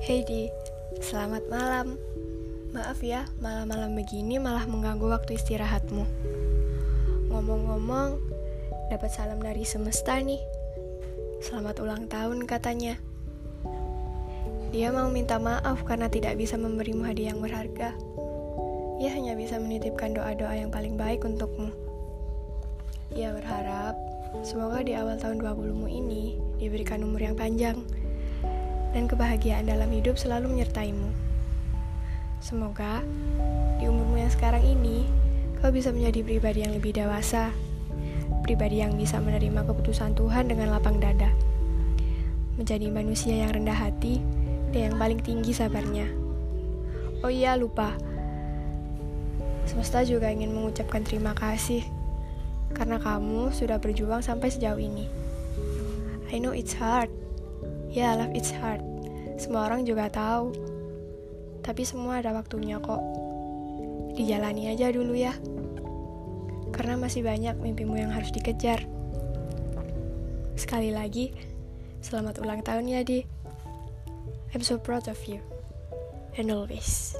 Hey Di, selamat malam. Maaf ya, malam-malam begini malah mengganggu waktu istirahatmu. Ngomong-ngomong, dapat salam dari semesta nih. Selamat ulang tahun katanya. Dia mau minta maaf karena tidak bisa memberimu hadiah yang berharga. Ia hanya bisa menitipkan doa-doa yang paling baik untukmu. Ia berharap semoga di awal tahun 20-mu ini diberikan umur yang panjang dan kebahagiaan dalam hidup selalu menyertaimu. Semoga di umurmu yang sekarang ini kau bisa menjadi pribadi yang lebih dewasa, pribadi yang bisa menerima keputusan Tuhan dengan lapang dada, menjadi manusia yang rendah hati dan yang paling tinggi sabarnya. Oh iya, lupa. Semesta juga ingin mengucapkan terima kasih karena kamu sudah berjuang sampai sejauh ini. I know it's hard. Ya, love it's hard. Semua orang juga tahu. Tapi semua ada waktunya kok. Dijalani aja dulu ya. Karena masih banyak mimpimu yang harus dikejar. Sekali lagi, selamat ulang tahun ya, Di. I'm so proud of you. And always.